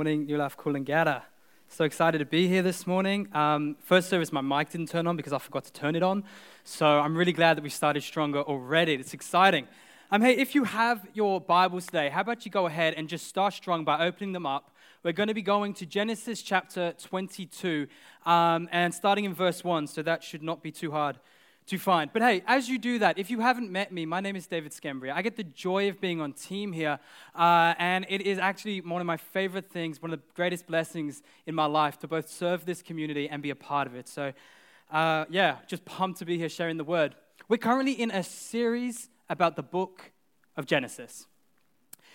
morning, New Life Coolangatta. So excited to be here this morning. Um, first service, my mic didn't turn on because I forgot to turn it on. So I'm really glad that we started stronger already. It's exciting. Um, hey, if you have your Bibles today, how about you go ahead and just start strong by opening them up. We're going to be going to Genesis chapter 22 um, and starting in verse 1, so that should not be too hard to find. But hey, as you do that, if you haven't met me, my name is David Schembri. I get the joy of being on team here, uh, and it is actually one of my favorite things, one of the greatest blessings in my life to both serve this community and be a part of it. So, uh, yeah, just pumped to be here sharing the word. We're currently in a series about the book of Genesis.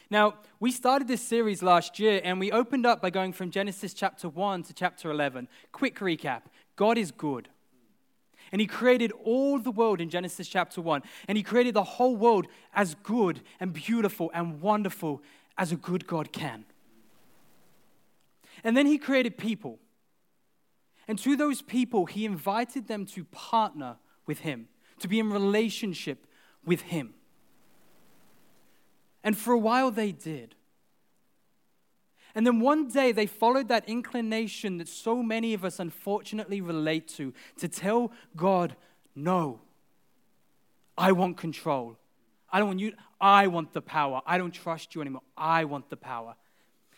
Now, we started this series last year and we opened up by going from Genesis chapter 1 to chapter 11. Quick recap God is good. And he created all the world in Genesis chapter 1. And he created the whole world as good and beautiful and wonderful as a good God can. And then he created people. And to those people, he invited them to partner with him, to be in relationship with him. And for a while they did. And then one day they followed that inclination that so many of us unfortunately relate to to tell God, no, I want control. I don't want you, I want the power. I don't trust you anymore. I want the power.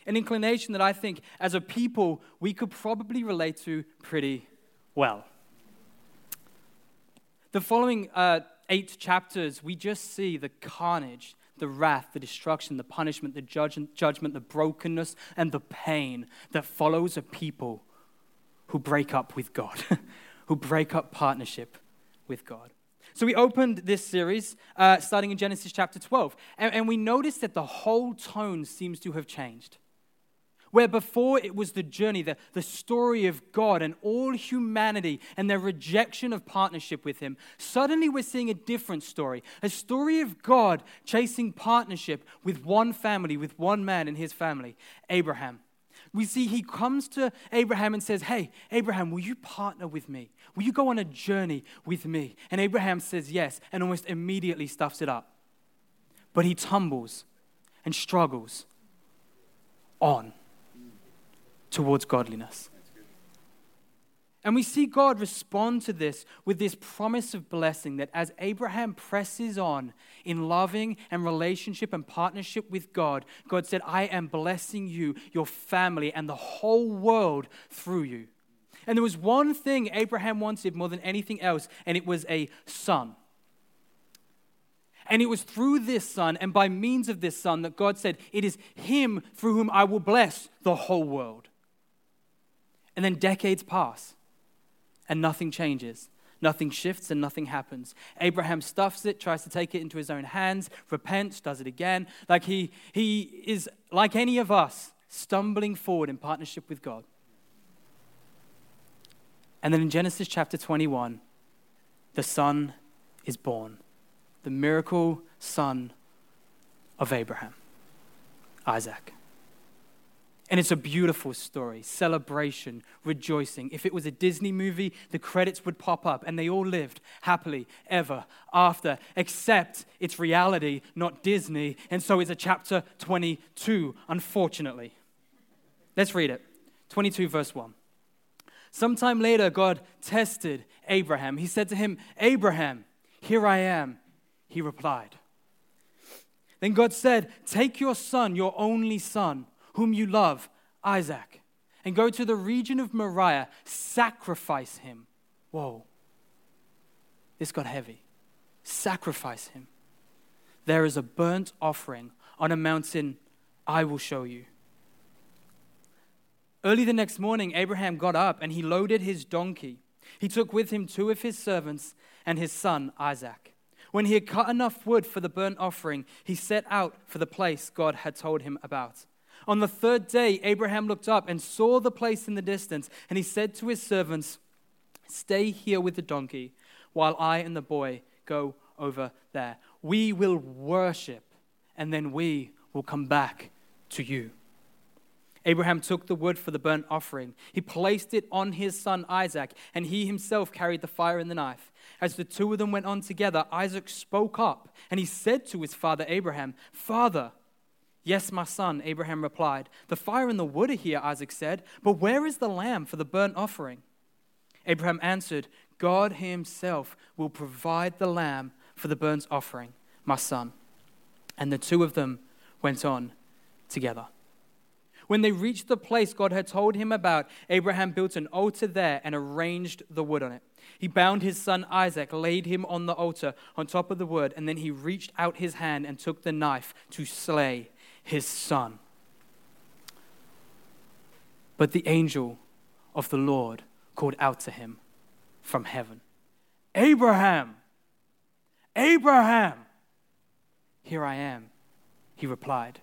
An inclination that I think as a people we could probably relate to pretty well. The following uh, eight chapters, we just see the carnage the wrath, the destruction, the punishment, the judgment, the brokenness, and the pain that follows a people who break up with God, who break up partnership with God. So we opened this series uh, starting in Genesis chapter 12, and, and we noticed that the whole tone seems to have changed. Where before it was the journey, the, the story of God and all humanity and their rejection of partnership with Him, suddenly we're seeing a different story. A story of God chasing partnership with one family, with one man and his family, Abraham. We see he comes to Abraham and says, Hey, Abraham, will you partner with me? Will you go on a journey with me? And Abraham says yes, and almost immediately stuffs it up. But he tumbles and struggles on towards godliness. And we see God respond to this with this promise of blessing that as Abraham presses on in loving and relationship and partnership with God, God said, I am blessing you, your family, and the whole world through you. And there was one thing Abraham wanted more than anything else, and it was a son. And it was through this son and by means of this son that God said, It is him through whom I will bless the whole world. And then decades pass and nothing changes. Nothing shifts and nothing happens. Abraham stuffs it, tries to take it into his own hands, repents, does it again. Like he, he is, like any of us, stumbling forward in partnership with God. And then in Genesis chapter 21, the son is born. The miracle son of Abraham, Isaac. And it's a beautiful story celebration, rejoicing. If it was a Disney movie, the credits would pop up and they all lived happily ever after, except it's reality, not Disney. And so it's a chapter 22, unfortunately. Let's read it 22, verse 1. Sometime later, God tested Abraham. He said to him, Abraham, here I am. He replied. Then God said, Take your son, your only son whom you love, Isaac, and go to the region of Moriah, sacrifice him. Whoa. This got heavy. Sacrifice him. There is a burnt offering on a mountain I will show you. Early the next morning, Abraham got up and he loaded his donkey. He took with him two of his servants and his son Isaac. When he had cut enough wood for the burnt offering, he set out for the place God had told him about. On the third day, Abraham looked up and saw the place in the distance, and he said to his servants, Stay here with the donkey while I and the boy go over there. We will worship, and then we will come back to you. Abraham took the wood for the burnt offering. He placed it on his son Isaac, and he himself carried the fire and the knife. As the two of them went on together, Isaac spoke up, and he said to his father Abraham, Father, Yes, my son, Abraham replied. The fire and the wood are here, Isaac said, but where is the lamb for the burnt offering? Abraham answered, God himself will provide the lamb for the burnt offering, my son. And the two of them went on together. When they reached the place God had told him about, Abraham built an altar there and arranged the wood on it. He bound his son Isaac, laid him on the altar on top of the wood, and then he reached out his hand and took the knife to slay his son. But the angel of the Lord called out to him from heaven Abraham! Abraham! Here I am, he replied.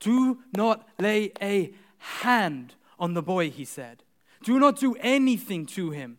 Do not lay a hand on the boy, he said. Do not do anything to him.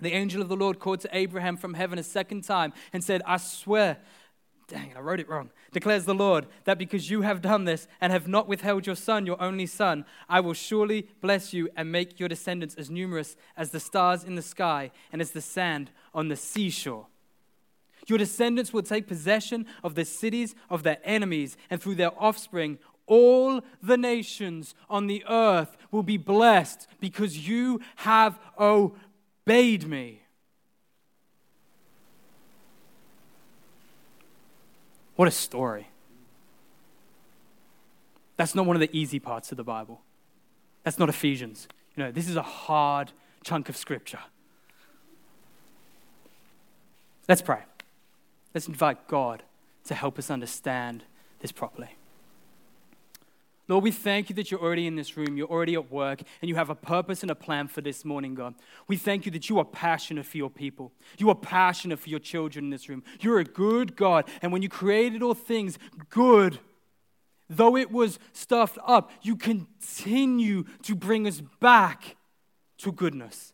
The angel of the Lord called to Abraham from heaven a second time and said, I swear, dang it, I wrote it wrong, declares the Lord, that because you have done this and have not withheld your son, your only son, I will surely bless you and make your descendants as numerous as the stars in the sky and as the sand on the seashore. Your descendants will take possession of the cities of their enemies, and through their offspring, all the nations on the earth will be blessed because you have obeyed me. What a story. That's not one of the easy parts of the Bible. That's not Ephesians. You know, this is a hard chunk of scripture. Let's pray. Let's invite God to help us understand this properly. Lord, we thank you that you're already in this room, you're already at work, and you have a purpose and a plan for this morning, God. We thank you that you are passionate for your people. You are passionate for your children in this room. You're a good God, and when you created all things good, though it was stuffed up, you continue to bring us back to goodness.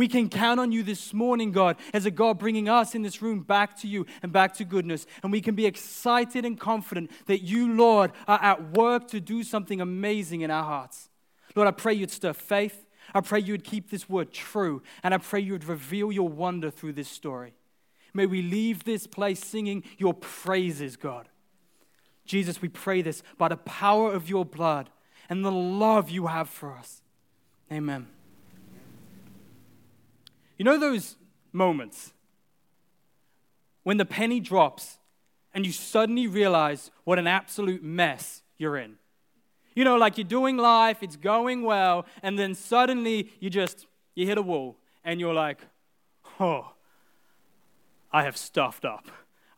We can count on you this morning, God, as a God bringing us in this room back to you and back to goodness. And we can be excited and confident that you, Lord, are at work to do something amazing in our hearts. Lord, I pray you'd stir faith. I pray you would keep this word true. And I pray you would reveal your wonder through this story. May we leave this place singing your praises, God. Jesus, we pray this by the power of your blood and the love you have for us. Amen. You know those moments when the penny drops and you suddenly realize what an absolute mess you're in? You know, like you're doing life, it's going well, and then suddenly you just you hit a wall and you're like, "Oh, I have stuffed up.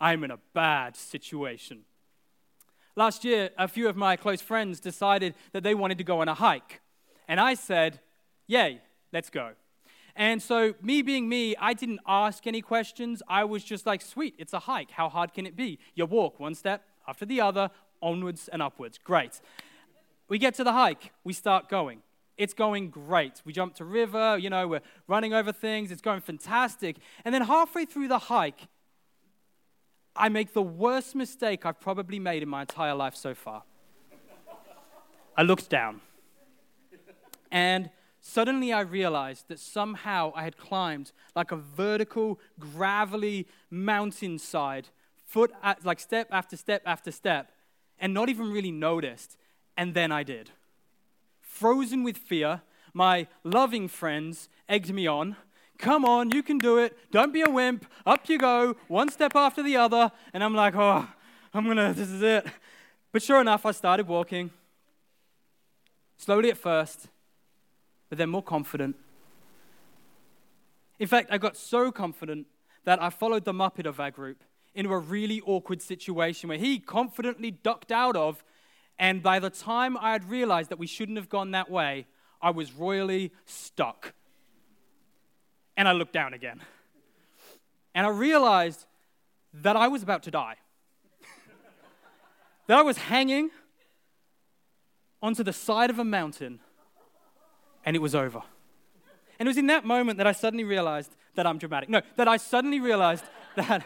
I'm in a bad situation." Last year, a few of my close friends decided that they wanted to go on a hike. And I said, Yay, let's go. And so, me being me, I didn't ask any questions. I was just like, sweet, it's a hike. How hard can it be? You walk one step after the other, onwards and upwards. Great. We get to the hike, we start going. It's going great. We jump to river, you know, we're running over things, it's going fantastic. And then halfway through the hike, I make the worst mistake I've probably made in my entire life so far. I looked down. And Suddenly, I realized that somehow I had climbed like a vertical, gravelly mountainside, foot at, like step after step after step, and not even really noticed. And then I did. Frozen with fear, my loving friends egged me on. Come on, you can do it. Don't be a wimp. Up you go, one step after the other. And I'm like, oh, I'm gonna, this is it. But sure enough, I started walking. Slowly at first, but they're more confident. In fact, I got so confident that I followed the Muppet of our group into a really awkward situation where he confidently ducked out of, and by the time I had realized that we shouldn't have gone that way, I was royally stuck. And I looked down again. And I realized that I was about to die. that I was hanging onto the side of a mountain, and it was over. And it was in that moment that I suddenly realized that I'm dramatic. No, that I suddenly realized that,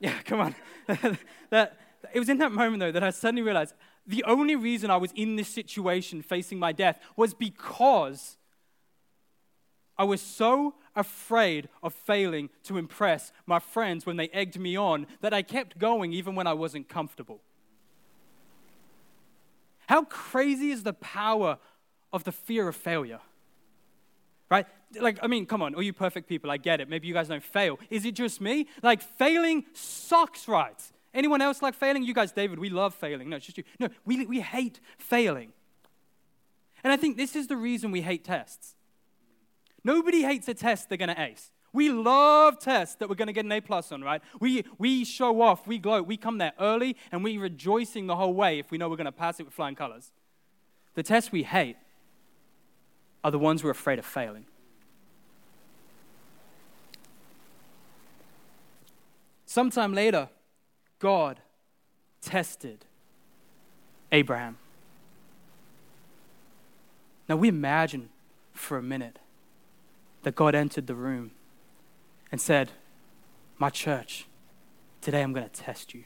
yeah, come on. that it was in that moment, though, that I suddenly realized the only reason I was in this situation facing my death was because I was so afraid of failing to impress my friends when they egged me on that I kept going even when I wasn't comfortable. How crazy is the power of the fear of failure? Right? Like, I mean, come on, all you perfect people, I get it. Maybe you guys don't fail. Is it just me? Like, failing sucks, right? Anyone else like failing? You guys, David, we love failing. No, it's just you. No, we, we hate failing. And I think this is the reason we hate tests. Nobody hates a test they're going to ace. We love tests that we're going to get an A plus on, right? We, we show off, we gloat, we come there early, and we rejoicing the whole way if we know we're going to pass it with flying colors. The tests we hate are the ones we're afraid of failing. Sometime later, God tested Abraham. Now we imagine for a minute that God entered the room and said, My church, today I'm going to test you.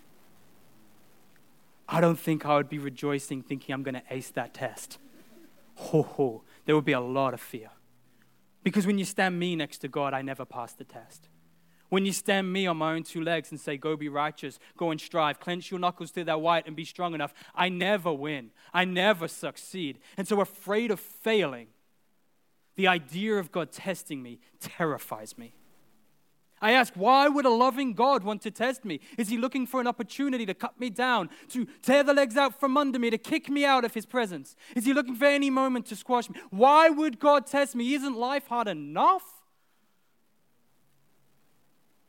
I don't think I would be rejoicing thinking I'm going to ace that test. Ho, ho. There would be a lot of fear. Because when you stand me next to God, I never pass the test. When you stand me on my own two legs and say, Go be righteous, go and strive, clench your knuckles to that white and be strong enough, I never win. I never succeed. And so, afraid of failing, the idea of God testing me terrifies me. I ask, why would a loving God want to test me? Is he looking for an opportunity to cut me down, to tear the legs out from under me, to kick me out of his presence? Is he looking for any moment to squash me? Why would God test me? Isn't life hard enough?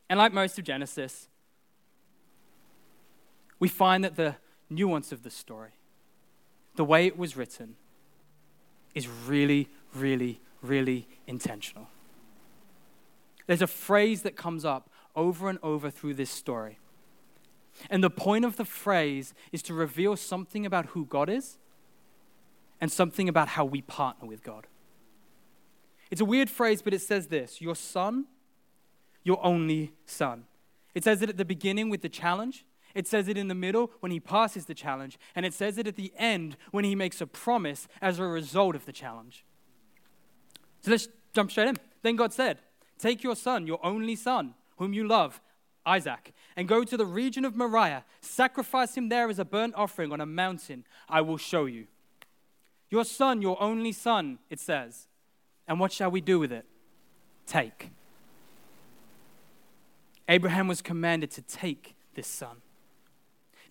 And like most of Genesis, we find that the nuance of the story, the way it was written, is really, really, really intentional. There's a phrase that comes up over and over through this story. And the point of the phrase is to reveal something about who God is and something about how we partner with God. It's a weird phrase, but it says this Your son, your only son. It says it at the beginning with the challenge. It says it in the middle when he passes the challenge. And it says it at the end when he makes a promise as a result of the challenge. So let's jump straight in. Then God said, Take your son, your only son, whom you love, Isaac, and go to the region of Moriah. Sacrifice him there as a burnt offering on a mountain I will show you. Your son, your only son, it says. And what shall we do with it? Take. Abraham was commanded to take this son.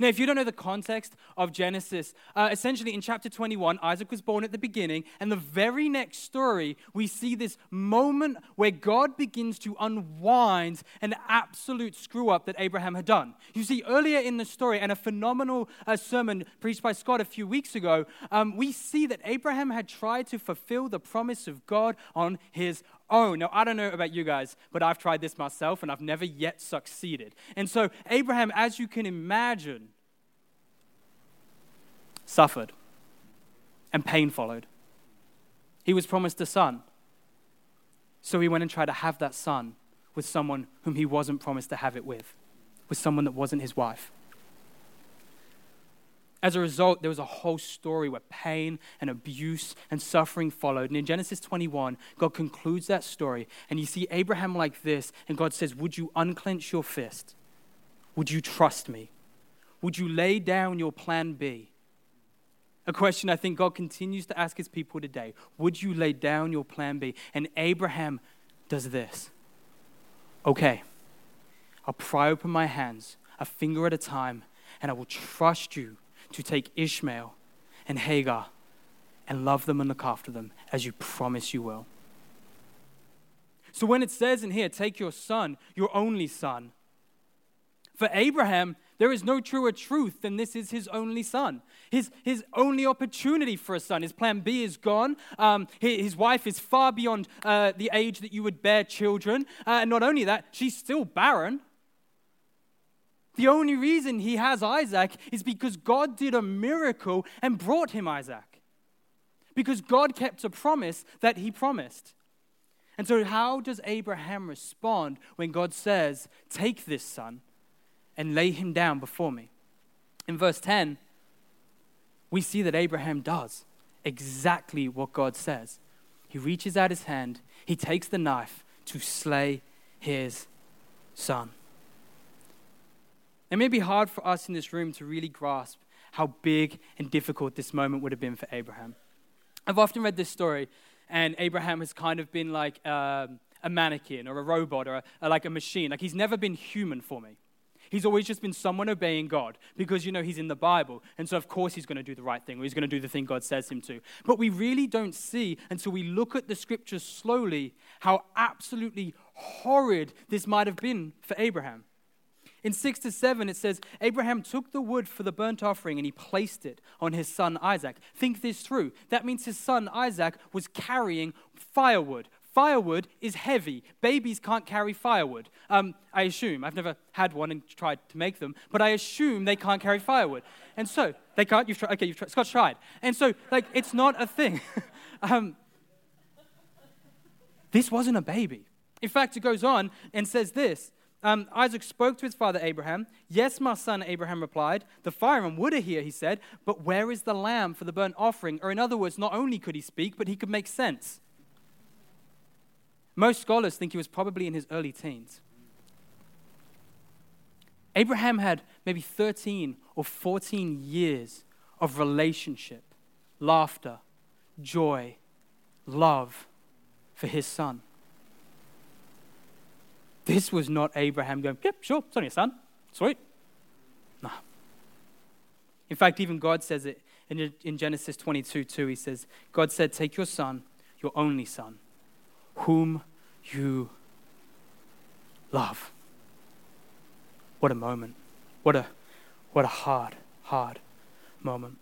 Now, if you don't know the context of Genesis, uh, essentially in chapter 21, Isaac was born at the beginning, and the very next story, we see this moment where God begins to unwind an absolute screw up that Abraham had done. You see, earlier in the story, and a phenomenal uh, sermon preached by Scott a few weeks ago, um, we see that Abraham had tried to fulfill the promise of God on his Oh, own. Now, I don't know about you guys, but I've tried this myself and I've never yet succeeded. And so, Abraham, as you can imagine, suffered and pain followed. He was promised a son. So he went and tried to have that son with someone whom he wasn't promised to have it with, with someone that wasn't his wife. As a result, there was a whole story where pain and abuse and suffering followed. And in Genesis 21, God concludes that story. And you see Abraham like this, and God says, Would you unclench your fist? Would you trust me? Would you lay down your plan B? A question I think God continues to ask his people today. Would you lay down your plan B? And Abraham does this. Okay, I'll pry open my hands, a finger at a time, and I will trust you to take Ishmael and Hagar and love them and look after them as you promise you will. So when it says in here, take your son, your only son, for Abraham, there is no truer truth than this is his only son. His, his only opportunity for a son. His plan B is gone. Um, his, wife is far beyond uh, the age that you would bear children. Uh, and not only that, she's still barren. The only reason he has Isaac is because God did a miracle and brought him Isaac. because God kept a promise that he promised. And so, how does Abraham respond when God says, Take this son and lay him down before me? In verse 10, we see that Abraham does exactly what God says. He reaches out his hand, he takes the knife to slay his son. It may be hard for us in this room to really grasp how big and difficult this moment would have been for Abraham. I've often read this story, and Abraham has kind of been like um, a mannequin or a robot or a, like a machine. Like he's never been human for me. He's always just been someone obeying God because, you know, he's in the Bible. And so, of course, he's going to do the right thing or he's going to do the thing God says him to. But we really don't see until we look at the scriptures slowly how absolutely horrid this might have been for Abraham. In 6 to 7, it says, Abraham took the wood for the burnt offering and he placed it on his son Isaac. Think this through. That means his son Isaac was carrying firewood Firewood is heavy. Babies can't carry firewood. Um, I assume. I've never had one and tried to make them, but I assume they can't carry firewood. And so, they can't? You've tried? Okay, you've tried. Scott's tried. And so, like, it's not a thing. um, this wasn't a baby. In fact, it goes on and says this um, Isaac spoke to his father Abraham. Yes, my son, Abraham replied. The fire and wood are here, he said, but where is the lamb for the burnt offering? Or, in other words, not only could he speak, but he could make sense. Most scholars think he was probably in his early teens. Abraham had maybe 13 or 14 years of relationship, laughter, joy, love for his son. This was not Abraham going, Yep, sure, it's only a son. Sweet. No. In fact, even God says it in, in Genesis 22 2. He says, God said, Take your son, your only son, whom you love. What a moment. What a, what a hard, hard moment.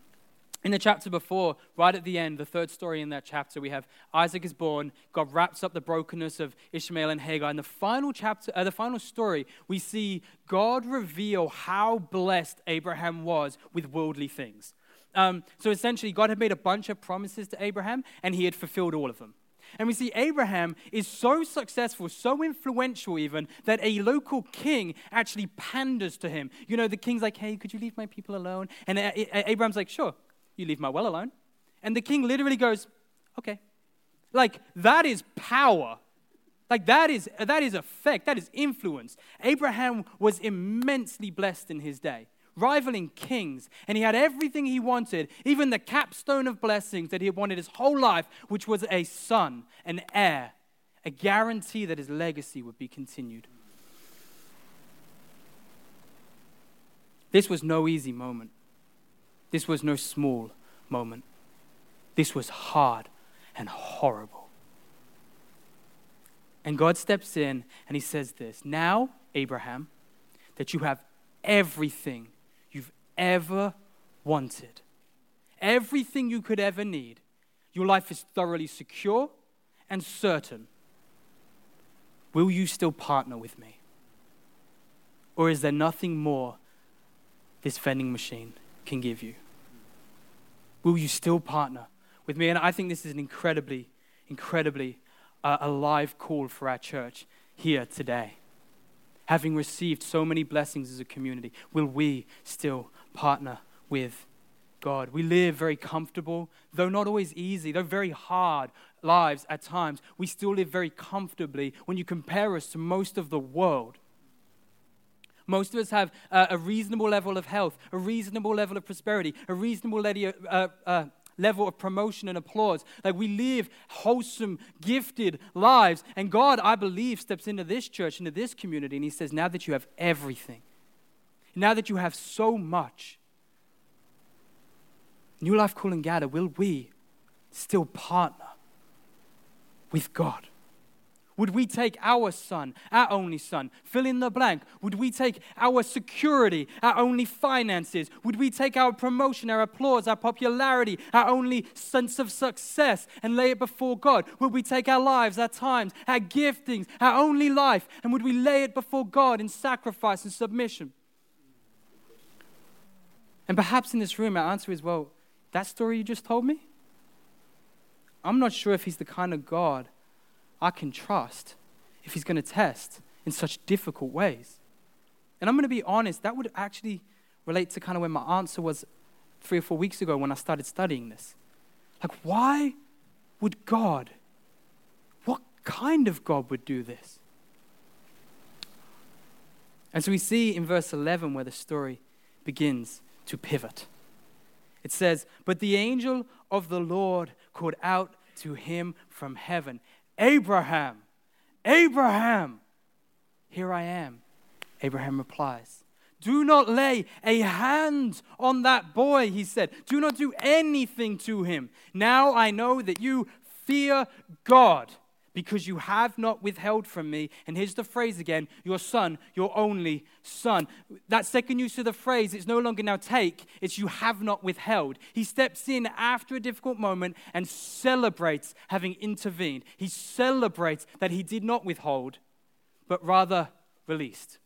In the chapter before, right at the end, the third story in that chapter, we have Isaac is born. God wraps up the brokenness of Ishmael and Hagar. In the final chapter, uh, the final story, we see God reveal how blessed Abraham was with worldly things. Um, so essentially, God had made a bunch of promises to Abraham, and he had fulfilled all of them. And we see Abraham is so successful, so influential even, that a local king actually panders to him. You know, the king's like, hey, could you leave my people alone? And Abraham's like, sure, you leave my well alone. And the king literally goes, okay. Like, that is power. Like, that is, that is effect, that is influence. Abraham was immensely blessed in his day rivaling kings, and he had everything he wanted, even the capstone of blessings that he had wanted his whole life, which was a son, an heir, a guarantee that his legacy would be continued. This was no easy moment. This was no small moment. This was hard and horrible. And God steps in and he says this Now, Abraham, that you have everything you've ever wanted. Everything you could ever need. Your life is thoroughly secure and certain. Will you still partner with me? Or is there nothing more this vending machine can give you? Will you still partner with me? And I think this is an incredibly, incredibly uh, alive call for our church here today. Having received so many blessings as a community, will we still partner with God. We live very comfortable, though not always easy, though very hard lives at times. We still live very comfortably when you compare us to most of the world. Most of us have uh, a reasonable level of health, a reasonable level of prosperity, a reasonable level, uh, uh, level of promotion and applause. Like we live wholesome, gifted lives. And God, I believe, steps into this church, into this community, and He says, Now that you have everything, now that you have so much, New Life Coolangatta, will we still partner with God? Would we take our son, our only son, fill in the blank? Would we take our security, our only finances? Would we take our promotion, our applause, our popularity, our only sense of success and lay it before God? Would we take our lives, our times, our giftings, our only life, and would we lay it before God in sacrifice and submission? And perhaps in this room, our answer is well, that story you just told me? I'm not sure if he's the kind of God I can trust if he's going to test in such difficult ways. And I'm going to be honest, that would actually relate to kind of where my answer was three or four weeks ago when I started studying this. Like, why would God, what kind of God would do this? And so we see in verse 11 where the story begins to pivot. It says, But the angel of the Lord called out to him from heaven, Abraham, Abraham, here I am. Abraham replies, Do not lay a hand on that boy, he said. Do not do anything to him. Now I know that you fear God because you have not withheld from me. And here's the phrase again your son, your only son. That second use of the phrase, it's no longer now take, it's you have not withheld. He steps in after a difficult moment and celebrates having intervened. He celebrates that he did not withhold, but rather released.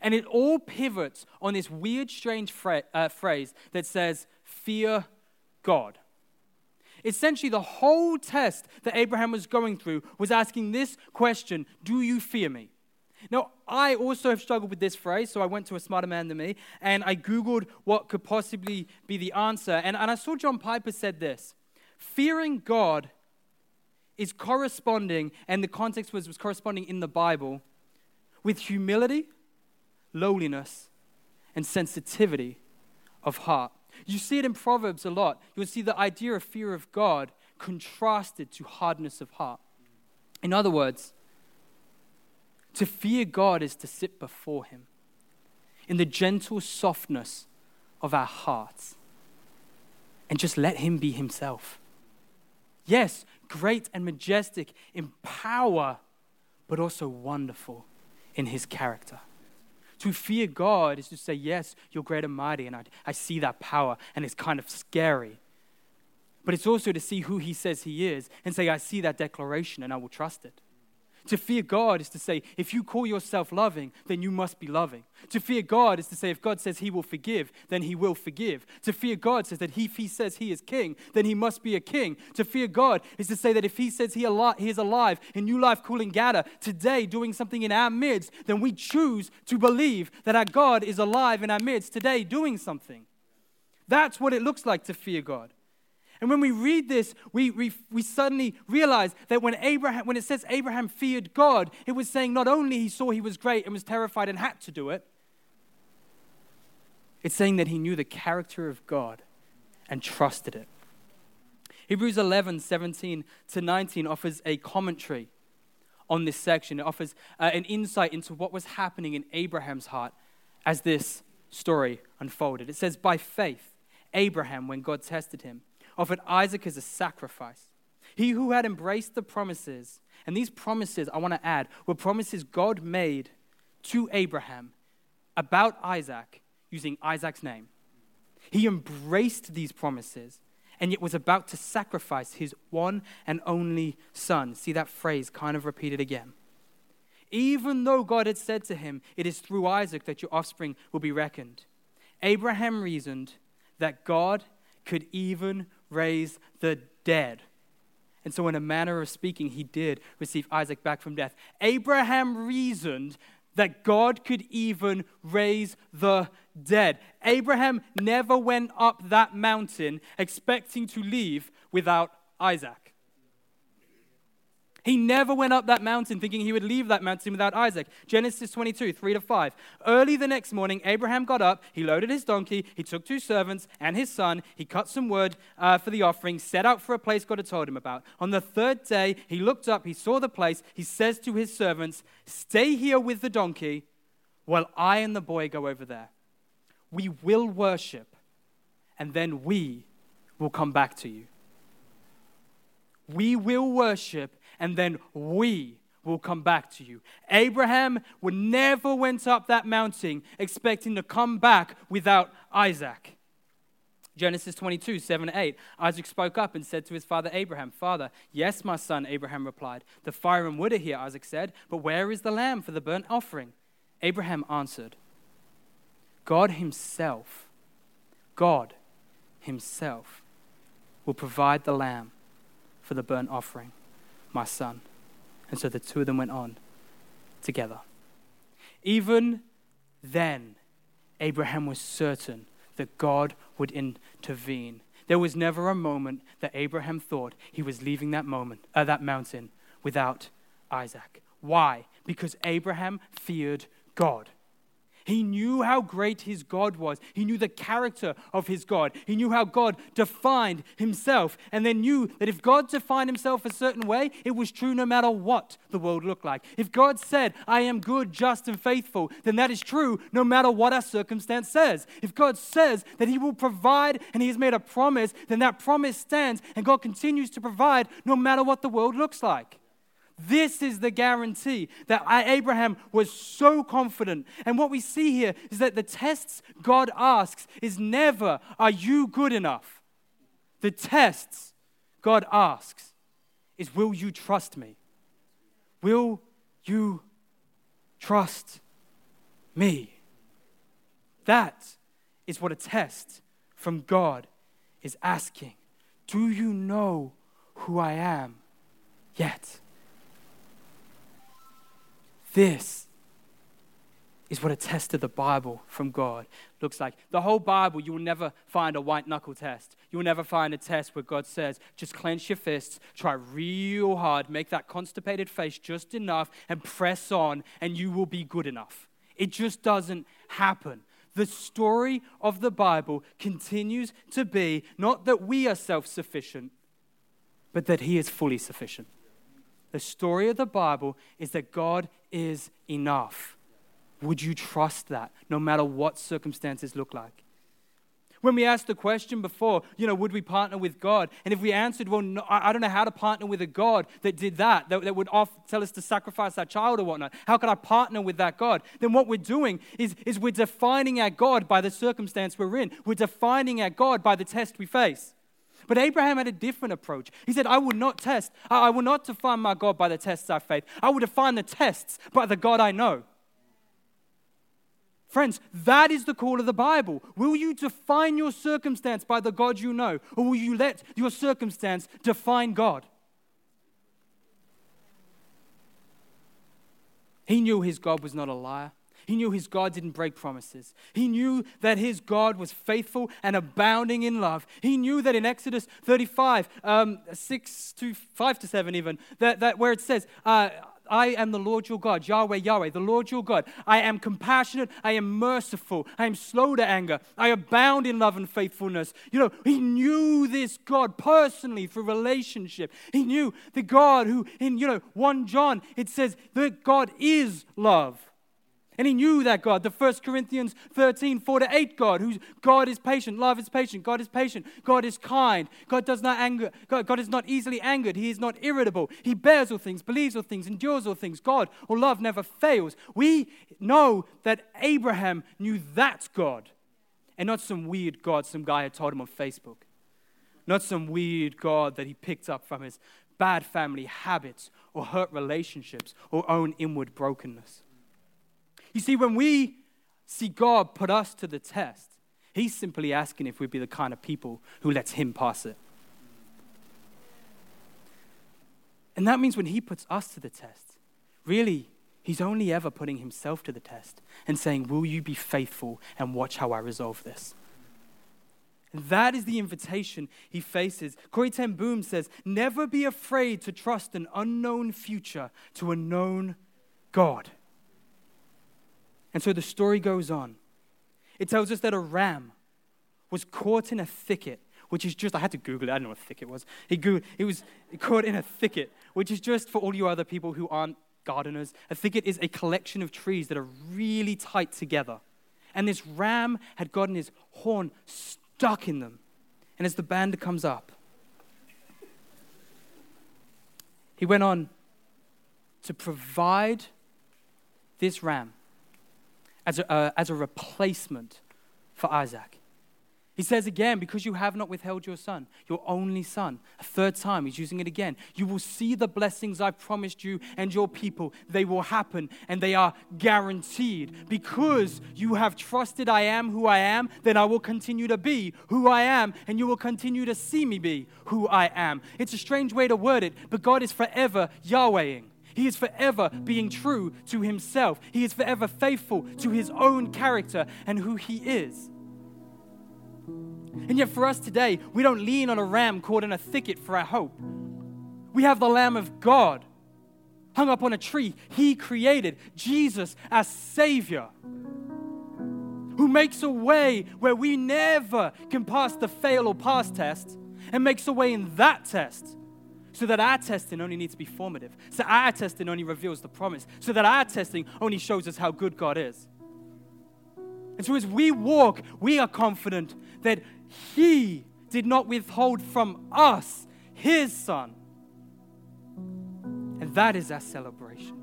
And it all pivots on this weird, strange uh, phrase that says, fear God. Essentially, the whole test that Abraham was going through was asking this question Do you fear me? Now, I also have struggled with this phrase, so I went to a smarter man than me and I Googled what could possibly be the answer. And, and I saw John Piper said this Fearing God is corresponding, and the context was, was corresponding in the Bible, with humility, lowliness, and sensitivity of heart. You see it in Proverbs a lot. You'll see the idea of fear of God contrasted to hardness of heart. In other words, to fear God is to sit before Him in the gentle softness of our hearts and just let Him be Himself. Yes, great and majestic in power, but also wonderful in His character. To fear God is to say, Yes, you're great and mighty, and I, I see that power, and it's kind of scary. But it's also to see who He says He is and say, I see that declaration, and I will trust it. To fear God is to say, if you call yourself loving, then you must be loving. To fear God is to say, if God says he will forgive, then he will forgive. To fear God says that if he says he is king, then he must be a king. To fear God is to say that if he says he, he is alive in New Life Coolangatta today doing something in our midst, then we choose to believe that our God is alive in our midst today doing something. That's what it looks like to fear God. And when we read this, we, we, we suddenly realize that when, Abraham, when it says Abraham feared God, it was saying not only he saw he was great and was terrified and had to do it, it's saying that he knew the character of God and trusted it. Hebrews 11, 17 to 19 offers a commentary on this section. It offers uh, an insight into what was happening in Abraham's heart as this story unfolded. It says, By faith, Abraham, when God tested him, offered Isaac as a sacrifice. He who had embraced the promises, and these promises, I want to add, were promises God made to Abraham about Isaac using Isaac's name. He embraced these promises and yet was about to sacrifice his one and only son. See that phrase kind of repeated again. Even though God had said to him, It is through Isaac that your offspring will be reckoned, Abraham reasoned that God could even raise the dead. And so, in a manner of speaking, he did receive Isaac back from death. Abraham reasoned that God could even raise the dead. Abraham never went up that mountain expecting to leave without Isaac. He never went up that mountain thinking he would leave that mountain without Isaac. Genesis 22, 3 to 5. Early the next morning, Abraham got up, he loaded his donkey, he took two servants and his son, he cut some wood uh, for the offering, set out for a place God had told him about. On the third day, he looked up, he saw the place, he says to his servants, Stay here with the donkey while I and the boy go over there. We will worship, and then we will come back to you. We will worship, and then we will come back to you. Abraham would never went up that mountain expecting to come back without Isaac. Genesis 22, 7 8. Isaac spoke up and said to his father Abraham, Father, yes, my son, Abraham replied. The fire and wood are here, Isaac said, but where is the lamb for the burnt offering? Abraham answered, God himself, God himself will provide the lamb for the burnt offering, my son. And so the two of them went on together. Even then, Abraham was certain that God would intervene. There was never a moment that Abraham thought he was leaving that moment, uh, that mountain without Isaac. Why? Because Abraham feared God. He knew how great his God was. He knew the character of his God. He knew how God defined himself, and then knew that if God defined himself a certain way, it was true no matter what the world looked like. If God said, I am good, just, and faithful, then that is true no matter what our circumstance says. If God says that he will provide and he has made a promise, then that promise stands, and God continues to provide no matter what the world looks like. This is the guarantee that Abraham was so confident. And what we see here is that the tests God asks is never, Are you good enough? The tests God asks is, Will you trust me? Will you trust me? That is what a test from God is asking. Do you know who I am yet? This is what a test of the Bible from God looks like. The whole Bible, you will never find a white knuckle test. You will never find a test where God says, just clench your fists, try real hard, make that constipated face just enough, and press on, and you will be good enough. It just doesn't happen. The story of the Bible continues to be not that we are self sufficient, but that He is fully sufficient. The story of the Bible is that God is enough. Would you trust that no matter what circumstances look like? When we asked the question before, you know, would we partner with God? And if we answered, well, no, I don't know how to partner with a God that did that, that, that would off, tell us to sacrifice our child or whatnot. How could I partner with that God? Then what we're doing is, is we're defining our God by the circumstance we're in. We're defining our God by the test we face. But Abraham had a different approach. He said, I will not test, I will not define my God by the tests I faith. I will define the tests by the God I know. Friends, that is the call of the Bible. Will you define your circumstance by the God you know, or will you let your circumstance define God? He knew his God was not a liar. He knew his God didn't break promises. He knew that his God was faithful and abounding in love. He knew that in Exodus 35, um, 6 to 5 to 7 even, that, that where it says, uh, I am the Lord your God, Yahweh, Yahweh, the Lord your God. I am compassionate, I am merciful, I am slow to anger, I abound in love and faithfulness. You know, he knew this God personally through relationship. He knew the God who, in, you know, 1 John, it says that God is love. And he knew that God, the 1 Corinthians 13, 4 to 8 God, who God is patient, love is patient, God is patient, God is kind, God does not anger, God, God is not easily angered, He is not irritable, He bears all things, believes all things, endures all things. God or love never fails. We know that Abraham knew that God. And not some weird God some guy had told him on Facebook. Not some weird God that he picked up from his bad family habits or hurt relationships or own inward brokenness. You see, when we see God put us to the test, He's simply asking if we'd be the kind of people who lets Him pass it. And that means when He puts us to the test, really, He's only ever putting Himself to the test and saying, Will you be faithful and watch how I resolve this? And that is the invitation he faces. Corrie ten Boom says, Never be afraid to trust an unknown future to a known God. And so the story goes on. It tells us that a ram was caught in a thicket, which is just, I had to Google it, I don't know what a thicket was. He, Googled, it was caught in a thicket, which is just for all you other people who aren't gardeners. A thicket is a collection of trees that are really tight together. And this ram had gotten his horn stuck in them. And as the band comes up, he went on to provide this ram as a, uh, as a replacement for Isaac. He says again, because you have not withheld your son, your only son. A third time, he's using it again. You will see the blessings I promised you and your people. They will happen and they are guaranteed. Because you have trusted I am who I am, then I will continue to be who I am and you will continue to see me be who I am. It's a strange way to word it, but God is forever Yahwehing. He is forever being true to himself. He is forever faithful to his own character and who he is. And yet, for us today, we don't lean on a ram caught in a thicket for our hope. We have the Lamb of God hung up on a tree. He created Jesus as Savior, who makes a way where we never can pass the fail or pass test, and makes a way in that test. So that our testing only needs to be formative. So our testing only reveals the promise. So that our testing only shows us how good God is. And so as we walk, we are confident that he did not withhold from us His Son. And that is our celebration.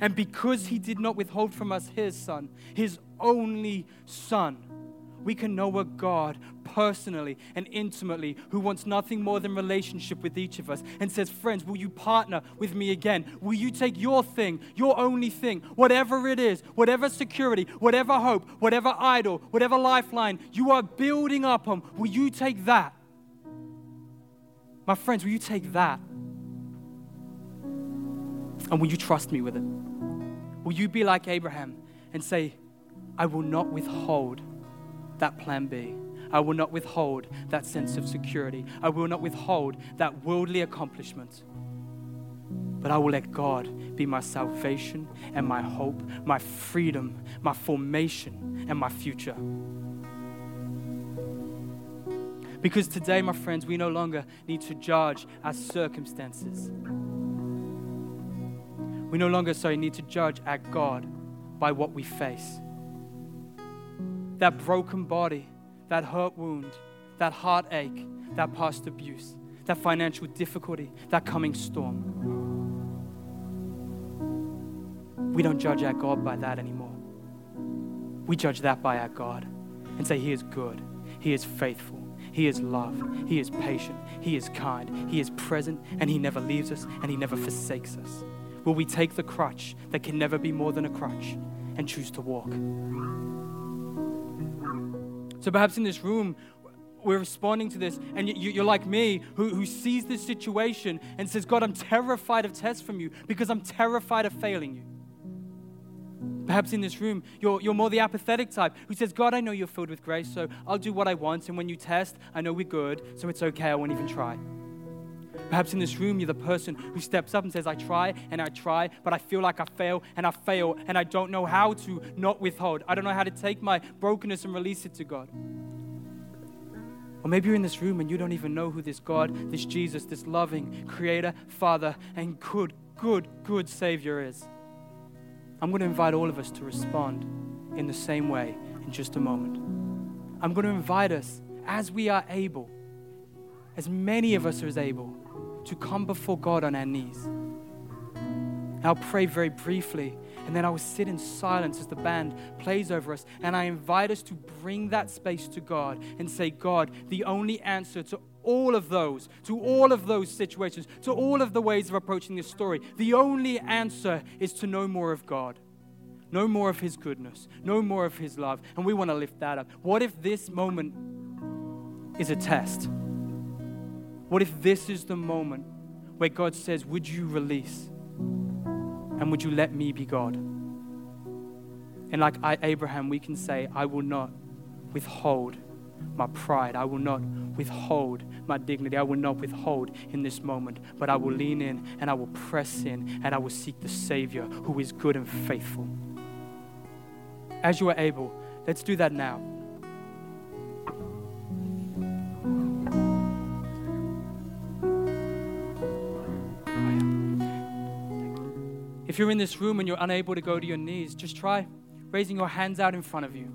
And because He did not withhold from us His Son, His only Son, we can know a God personally and intimately who wants nothing more than relationship with each of us and says, Friends, will you partner with me again? Will you take your thing, your only thing, whatever it is, whatever security, whatever hope, whatever idol, whatever lifeline you are building up on? Will you take that? My friends, will you take that? And will you trust me with it? Will you be like Abraham and say, I will not withhold that plan B. I will not withhold that sense of security. I will not withhold that worldly accomplishment. But I will let God be my salvation and my hope, my freedom, my formation, and my future. Because today, my friends, we no longer need to judge our circumstances. We no longer, sorry, need to judge our God by what we face that broken body, that hurt wound, that heartache, that past abuse, that financial difficulty, that coming storm. We don't judge our God by that anymore. We judge that by our God and say, He is good, He is faithful, He is love, He is patient, He is kind, He is present, and He never leaves us and He never forsakes us. Will we take the crutch that can never be more than a crutch and choose to walk? So perhaps in this room, we're responding to this, and you're like me who, who sees this situation and says, God, I'm terrified of tests from you because I'm terrified of failing you. Perhaps in this room, you're, you're more the apathetic type who says, God, I know you're filled with grace, so I'll do what I want. And when you test, I know we're good, so it's okay, I won't even try. Perhaps in this room, you're the person who steps up and says, I try and I try, but I feel like I fail and I fail and I don't know how to not withhold. I don't know how to take my brokenness and release it to God. Or maybe you're in this room and you don't even know who this God, this Jesus, this loving Creator, Father, and good, good, good Savior is. I'm going to invite all of us to respond in the same way in just a moment. I'm going to invite us as we are able, as many of us are as able, to come before God on our knees. I'll pray very briefly, and then I will sit in silence as the band plays over us. And I invite us to bring that space to God and say, God, the only answer to all of those, to all of those situations, to all of the ways of approaching this story, the only answer is to know more of God. Know more of His goodness, know more of His love. And we want to lift that up. What if this moment is a test? What if this is the moment where God says, Would you release? And would you let me be God? And like I, Abraham, we can say, I will not withhold my pride. I will not withhold my dignity. I will not withhold in this moment, but I will lean in and I will press in and I will seek the Savior who is good and faithful. As you are able, let's do that now. If you're in this room and you're unable to go to your knees, just try raising your hands out in front of you.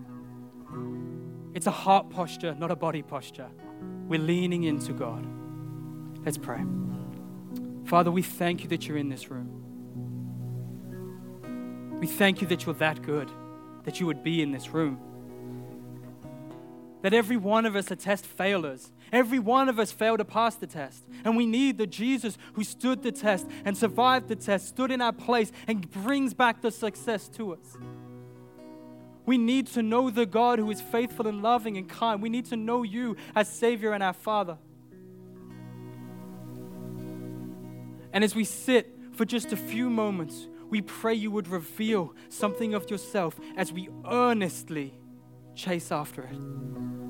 It's a heart posture, not a body posture. We're leaning into God. Let's pray. Father, we thank you that you're in this room. We thank you that you're that good, that you would be in this room. That every one of us are test failures. Every one of us failed to pass the test. And we need the Jesus who stood the test and survived the test, stood in our place, and brings back the success to us. We need to know the God who is faithful and loving and kind. We need to know you as Savior and our Father. And as we sit for just a few moments, we pray you would reveal something of yourself as we earnestly chase after it.